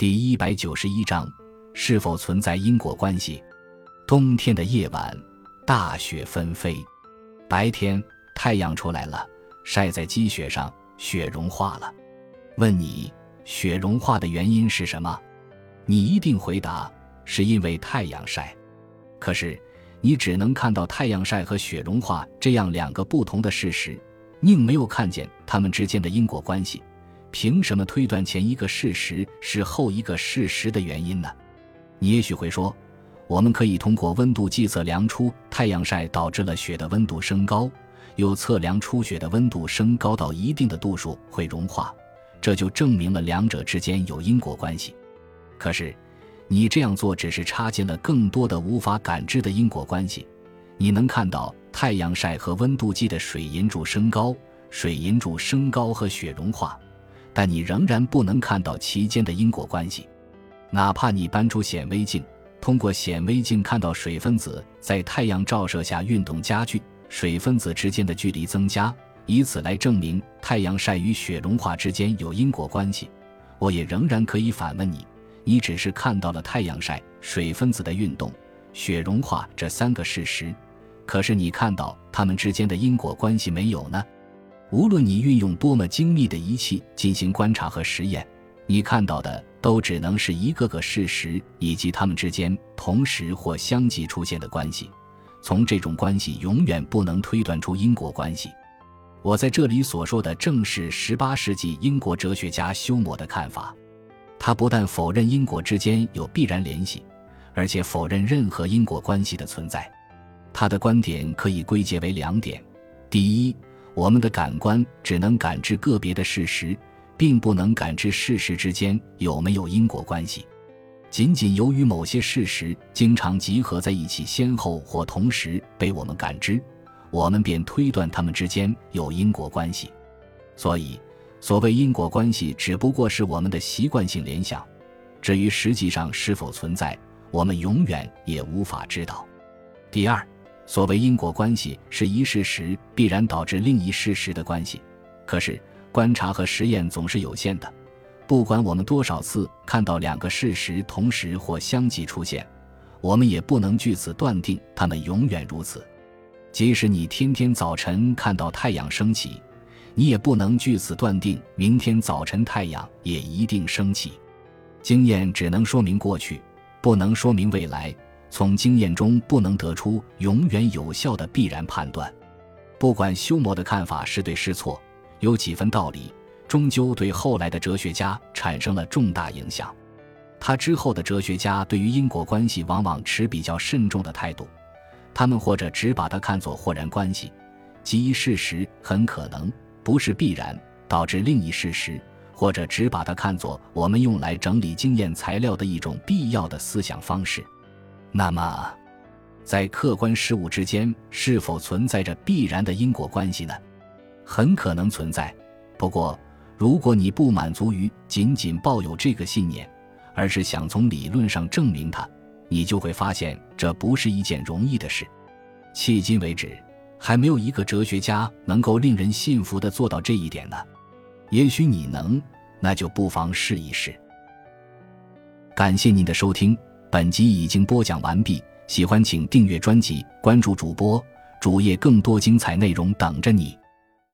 第一百九十一章：是否存在因果关系？冬天的夜晚，大雪纷飞；白天，太阳出来了，晒在积雪上，雪融化了。问你，雪融化的原因是什么？你一定回答：是因为太阳晒。可是，你只能看到太阳晒和雪融化这样两个不同的事实，宁没有看见它们之间的因果关系。凭什么推断前一个事实是后一个事实的原因呢？你也许会说，我们可以通过温度计测量出太阳晒导致了雪的温度升高，又测量出雪的温度升高到一定的度数会融化，这就证明了两者之间有因果关系。可是，你这样做只是插进了更多的无法感知的因果关系。你能看到太阳晒和温度计的水银柱升高，水银柱升高和雪融化。但你仍然不能看到其间的因果关系，哪怕你搬出显微镜，通过显微镜看到水分子在太阳照射下运动加剧，水分子之间的距离增加，以此来证明太阳晒与雪融化之间有因果关系，我也仍然可以反问你：你只是看到了太阳晒、水分子的运动、雪融化这三个事实，可是你看到它们之间的因果关系没有呢？无论你运用多么精密的仪器进行观察和实验，你看到的都只能是一个个事实以及它们之间同时或相继出现的关系。从这种关系永远不能推断出因果关系。我在这里所说的正是18世纪英国哲学家休谟的看法。他不但否认因果之间有必然联系，而且否认任何因果关系的存在。他的观点可以归结为两点：第一，我们的感官只能感知个别的事实，并不能感知事实之间有没有因果关系。仅仅由于某些事实经常集合在一起，先后或同时被我们感知，我们便推断它们之间有因果关系。所以，所谓因果关系只不过是我们的习惯性联想。至于实际上是否存在，我们永远也无法知道。第二。所谓因果关系是一事实必然导致另一事实的关系，可是观察和实验总是有限的。不管我们多少次看到两个事实同时或相继出现，我们也不能据此断定它们永远如此。即使你天天早晨看到太阳升起，你也不能据此断定明天早晨太阳也一定升起。经验只能说明过去，不能说明未来。从经验中不能得出永远有效的必然判断，不管休谟的看法是对是错，有几分道理，终究对后来的哲学家产生了重大影响。他之后的哲学家对于因果关系往往持比较慎重的态度，他们或者只把它看作或然关系，即一事实很可能不是必然导致另一事实，或者只把它看作我们用来整理经验材料的一种必要的思想方式。那么，在客观事物之间是否存在着必然的因果关系呢？很可能存在。不过，如果你不满足于仅仅抱有这个信念，而是想从理论上证明它，你就会发现这不是一件容易的事。迄今为止，还没有一个哲学家能够令人信服地做到这一点呢。也许你能，那就不妨试一试。感谢您的收听。本集已经播讲完毕，喜欢请订阅专辑，关注主播主页，更多精彩内容等着你。